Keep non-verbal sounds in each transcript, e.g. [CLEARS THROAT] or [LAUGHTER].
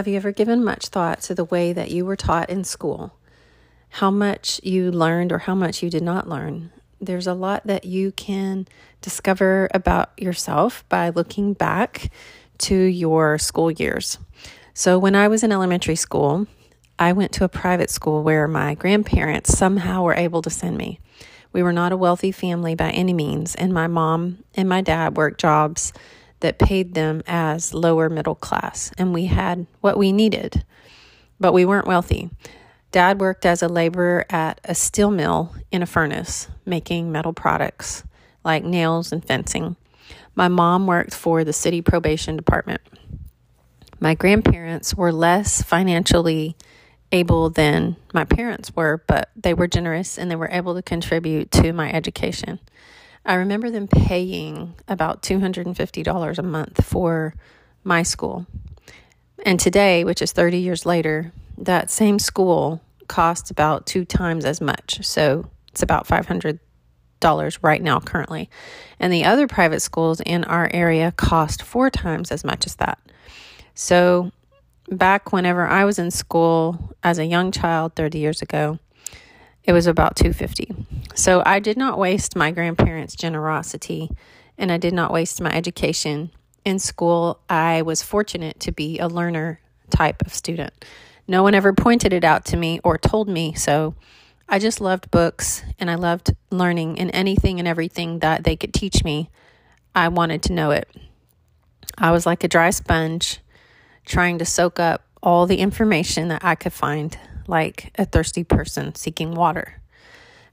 Have you ever given much thought to the way that you were taught in school? How much you learned or how much you did not learn? There's a lot that you can discover about yourself by looking back to your school years. So, when I was in elementary school, I went to a private school where my grandparents somehow were able to send me. We were not a wealthy family by any means, and my mom and my dad worked jobs that paid them as lower middle class, and we had what we needed, but we weren't wealthy. Dad worked as a laborer at a steel mill in a furnace, making metal products like nails and fencing. My mom worked for the city probation department. My grandparents were less financially able than my parents were, but they were generous and they were able to contribute to my education. I remember them paying about $250 a month for my school. And today, which is 30 years later, that same school costs about two times as much. So it's about $500 right now, currently. And the other private schools in our area cost four times as much as that. So back whenever I was in school as a young child 30 years ago, it was about 250. So I did not waste my grandparents' generosity and I did not waste my education. In school, I was fortunate to be a learner type of student. No one ever pointed it out to me or told me so. I just loved books and I loved learning and anything and everything that they could teach me. I wanted to know it. I was like a dry sponge trying to soak up all the information that I could find like a thirsty person seeking water.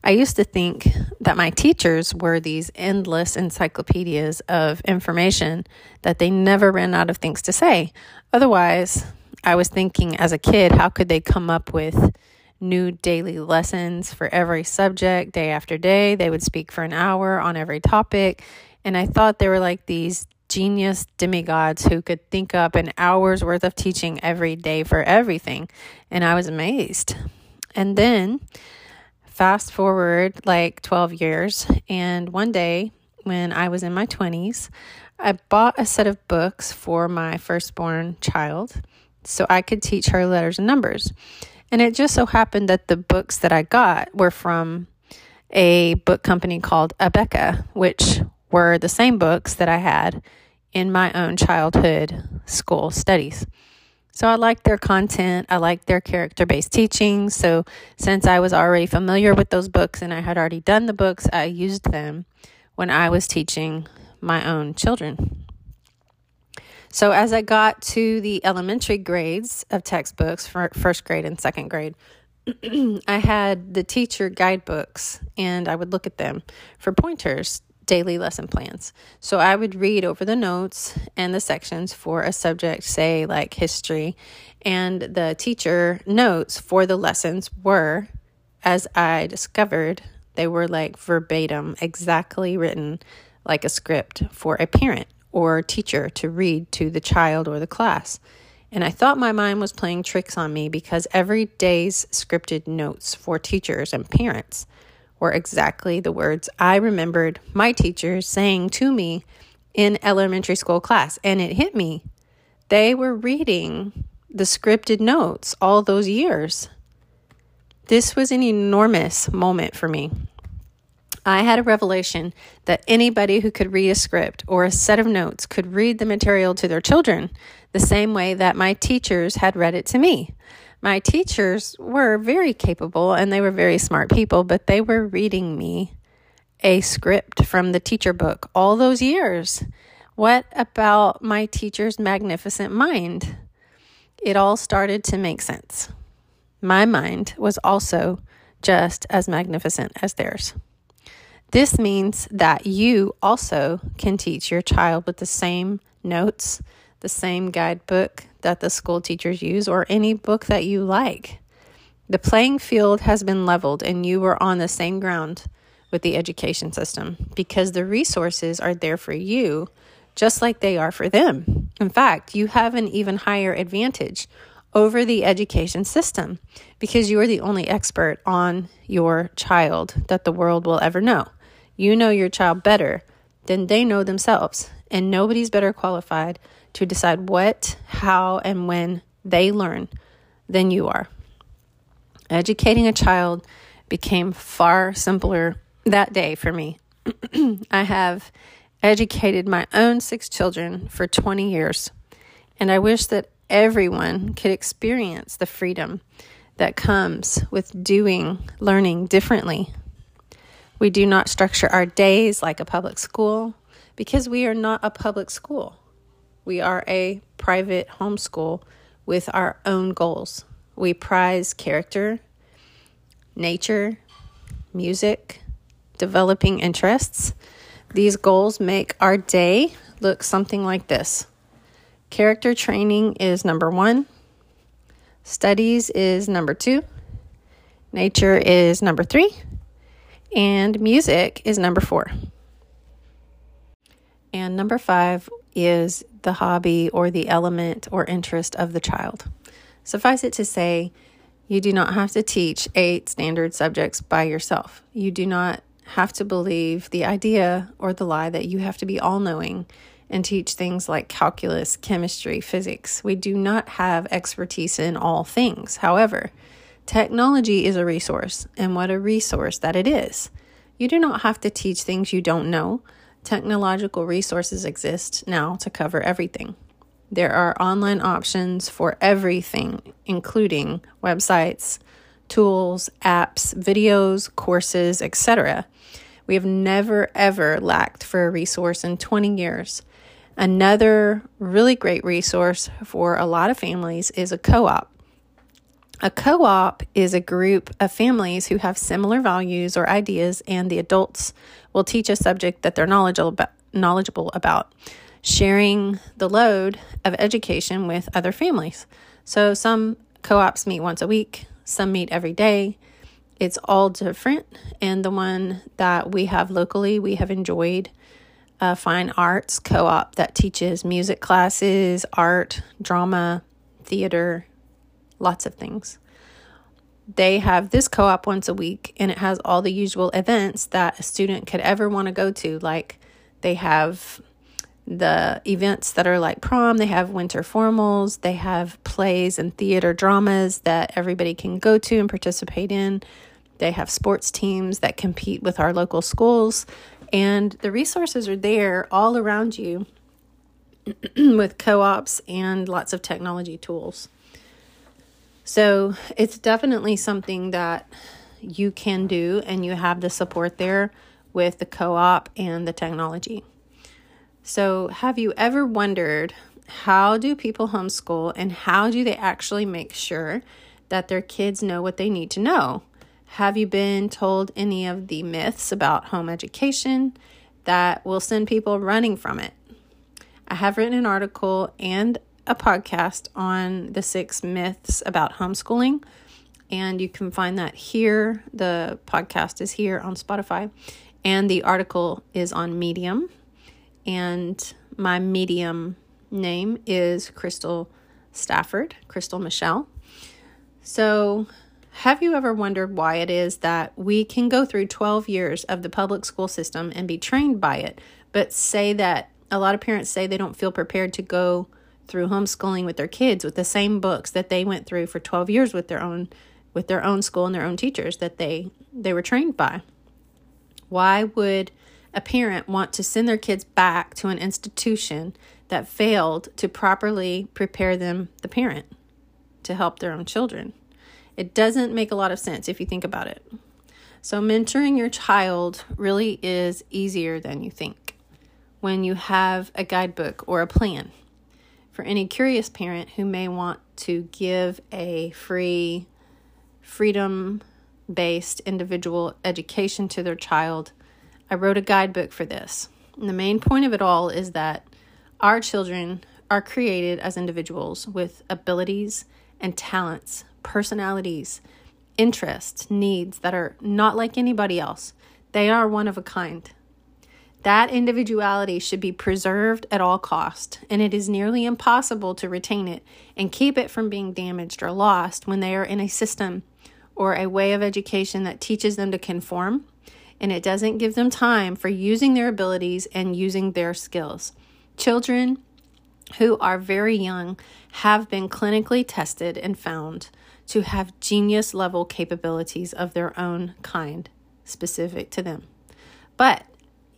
I used to think that my teachers were these endless encyclopedias of information that they never ran out of things to say. Otherwise, I was thinking as a kid, how could they come up with new daily lessons for every subject day after day? They would speak for an hour on every topic. And I thought they were like these genius demigods who could think up an hour's worth of teaching every day for everything. And I was amazed. And then fast forward like 12 years, and one day when I was in my 20s, I bought a set of books for my firstborn child so I could teach her letters and numbers. And it just so happened that the books that I got were from a book company called Abeka, which were the same books that I had in my own childhood school studies. So I liked their content, I liked their character based teaching. So since I was already familiar with those books and I had already done the books, I used them when I was teaching my own children. So as I got to the elementary grades of textbooks for first grade and second grade, [CLEARS THROAT] I had the teacher guidebooks and I would look at them for pointers daily lesson plans. So I would read over the notes and the sections for a subject, say like history, and the teacher notes for the lessons were, as I discovered, they were like verbatim, exactly written like a script for a parent or teacher to read to the child or the class. And I thought my mind was playing tricks on me because every day's scripted notes for teachers and parents were exactly the words I remembered my teachers saying to me in elementary school class. And it hit me. They were reading the scripted notes all those years. This was an enormous moment for me. I had a revelation that anybody who could read a script or a set of notes could read the material to their children the same way that my teachers had read it to me my teachers were very capable and they were very smart people, but they were reading me a script from the teacher book all those years. What about my teacher's magnificent mind? It all started to make sense. My mind was also just as magnificent as theirs. This means that you also can teach your child with the same notes, the same guidebook that the school teachers use, or any book that you like. The playing field has been leveled, and you are on the same ground with the education system because the resources are there for you just like they are for them. In fact, you have an even higher advantage over the education system because you are the only expert on your child that the world will ever know. You know your child better than they know themselves, and nobody's better qualified to decide what, how, and when they learn than you are. Educating a child became far simpler that day for me. [CLEARS THROAT] I have educated my own six children for 20 years, and I wish that everyone could experience the freedom that comes with doing learning differently. We do not structure our days like a public school because we are not a public school. We are a private homeschool with our own goals. We prize character, nature, music, developing interests. These goals make our day look something like this character training is number one, studies is number two, nature is number three, and music is number four. And number five is the hobby or the element or interest of the child. Suffice it to say, you do not have to teach eight standard subjects by yourself. You do not have to believe the idea or the lie that you have to be all knowing and teach things like calculus, chemistry, physics. We do not have expertise in all things. However, technology is a resource, and what a resource that it is. You do not have to teach things you don't know. Technological resources exist now to cover everything. There are online options for everything, including websites, tools, apps, videos, courses, etc. We have never ever lacked for a resource in 20 years. Another really great resource for a lot of families is a co op. A co op is a group of families who have similar values or ideas, and the adults will teach a subject that they're knowledgeable about. Sharing the load of education with other families. So some co ops meet once a week, some meet every day. It's all different. And the one that we have locally, we have enjoyed a fine arts co op that teaches music classes, art, drama, theater, lots of things. They have this co op once a week and it has all the usual events that a student could ever want to go to. Like they have the events that are like prom, they have winter formals, they have plays and theater dramas that everybody can go to and participate in. They have sports teams that compete with our local schools, and the resources are there all around you [CLEARS THROAT] with co ops and lots of technology tools. So it's definitely something that you can do, and you have the support there with the co op and the technology. So, have you ever wondered how do people homeschool and how do they actually make sure that their kids know what they need to know? Have you been told any of the myths about home education that will send people running from it? I have written an article and a podcast on the six myths about homeschooling, and you can find that here. The podcast is here on Spotify, and the article is on Medium and my medium name is Crystal Stafford, Crystal Michelle. So, have you ever wondered why it is that we can go through 12 years of the public school system and be trained by it, but say that a lot of parents say they don't feel prepared to go through homeschooling with their kids with the same books that they went through for 12 years with their own with their own school and their own teachers that they they were trained by. Why would a parent want to send their kids back to an institution that failed to properly prepare them, the parent, to help their own children. It doesn't make a lot of sense if you think about it. So, mentoring your child really is easier than you think when you have a guidebook or a plan. For any curious parent who may want to give a free, freedom based individual education to their child, I wrote a guidebook for this. And the main point of it all is that our children are created as individuals with abilities and talents, personalities, interests, needs that are not like anybody else. They are one of a kind. That individuality should be preserved at all cost, and it is nearly impossible to retain it and keep it from being damaged or lost when they are in a system or a way of education that teaches them to conform and it doesn't give them time for using their abilities and using their skills. Children who are very young have been clinically tested and found to have genius level capabilities of their own kind specific to them. But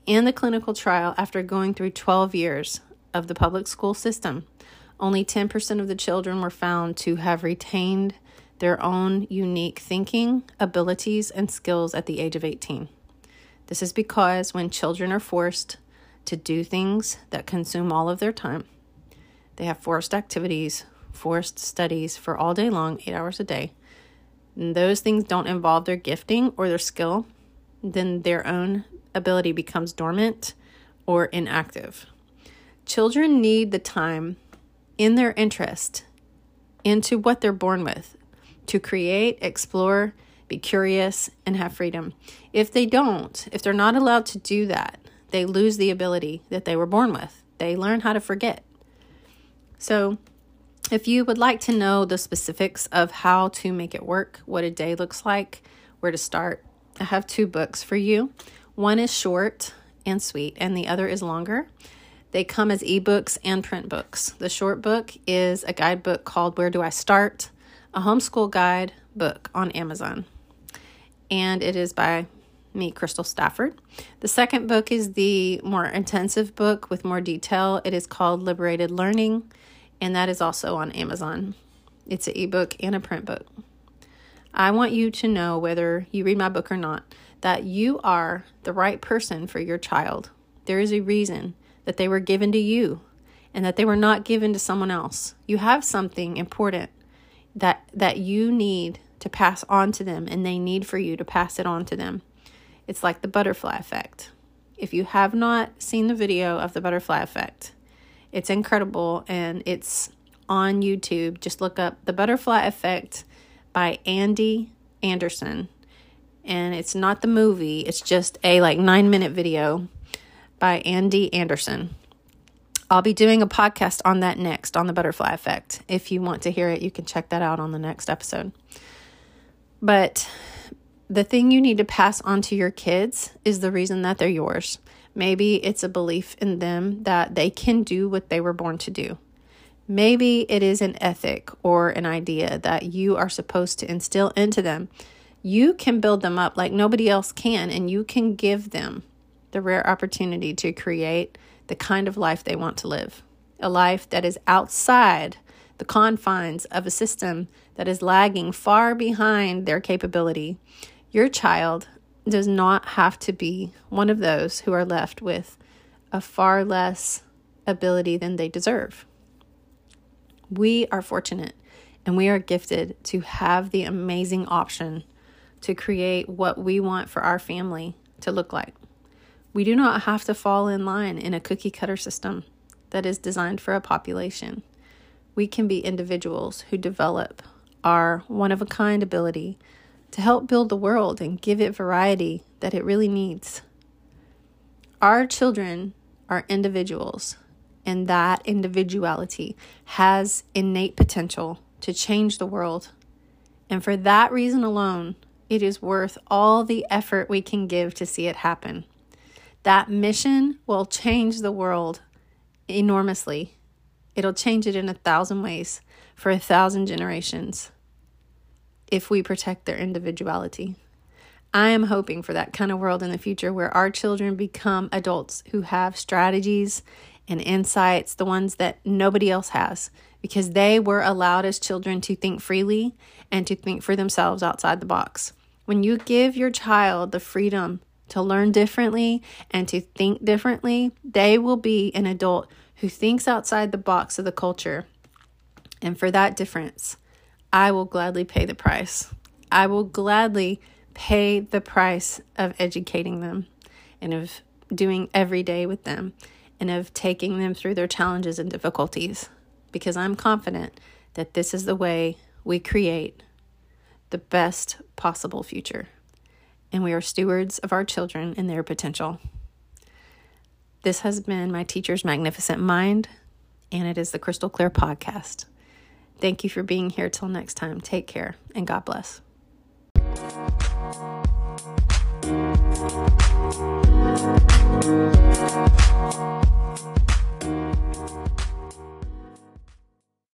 in the clinical trial, after going through 12 years of the public school system, only 10% of the children were found to have retained their own unique thinking, abilities, and skills at the age of 18. This is because when children are forced to do things that consume all of their time, they have forced activities, forced studies for all day long, eight hours a day. And those things don't involve their gifting or their skill, then their own ability becomes dormant or inactive. Children need the time in their interest into what they're born with to create, explore, be curious, and have freedom. If they don't, if they're not allowed to do that, they lose the ability that they were born with. They learn how to forget. So, if you would like to know the specifics of how to make it work, what a day looks like, where to start, I have two books for you. One is short and sweet, and the other is longer. They come as ebooks and print books. The short book is a guidebook called Where Do I Start? A homeschool guide book on Amazon. And it is by me, Crystal Stafford. The second book is the more intensive book with more detail. It is called Liberated Learning and that is also on Amazon. It's an ebook and a print book. I want you to know whether you read my book or not that you are the right person for your child. There is a reason that they were given to you and that they were not given to someone else. You have something important that that you need to pass on to them and they need for you to pass it on to them. It's like the butterfly effect. If you have not seen the video of the butterfly effect, it's incredible and it's on YouTube. Just look up The Butterfly Effect by Andy Anderson. And it's not the movie, it's just a like 9-minute video by Andy Anderson. I'll be doing a podcast on that next on the butterfly effect. If you want to hear it, you can check that out on the next episode. But the thing you need to pass on to your kids is the reason that they're yours. Maybe it's a belief in them that they can do what they were born to do. Maybe it is an ethic or an idea that you are supposed to instill into them. You can build them up like nobody else can, and you can give them the rare opportunity to create the kind of life they want to live. A life that is outside the confines of a system that is lagging far behind their capability. Your child does not have to be one of those who are left with a far less ability than they deserve. We are fortunate and we are gifted to have the amazing option to create what we want for our family to look like. We do not have to fall in line in a cookie cutter system that is designed for a population. We can be individuals who develop our one of a kind ability to help build the world and give it variety that it really needs. Our children are individuals, and that individuality has innate potential to change the world. And for that reason alone, it is worth all the effort we can give to see it happen. That mission will change the world enormously. It'll change it in a thousand ways for a thousand generations if we protect their individuality. I am hoping for that kind of world in the future where our children become adults who have strategies and insights, the ones that nobody else has, because they were allowed as children to think freely and to think for themselves outside the box. When you give your child the freedom to learn differently and to think differently, they will be an adult who thinks outside the box of the culture. And for that difference, I will gladly pay the price. I will gladly pay the price of educating them and of doing every day with them and of taking them through their challenges and difficulties because I'm confident that this is the way we create the best possible future. And we are stewards of our children and their potential. This has been my teacher's magnificent mind, and it is the Crystal Clear Podcast. Thank you for being here till next time. Take care, and God bless.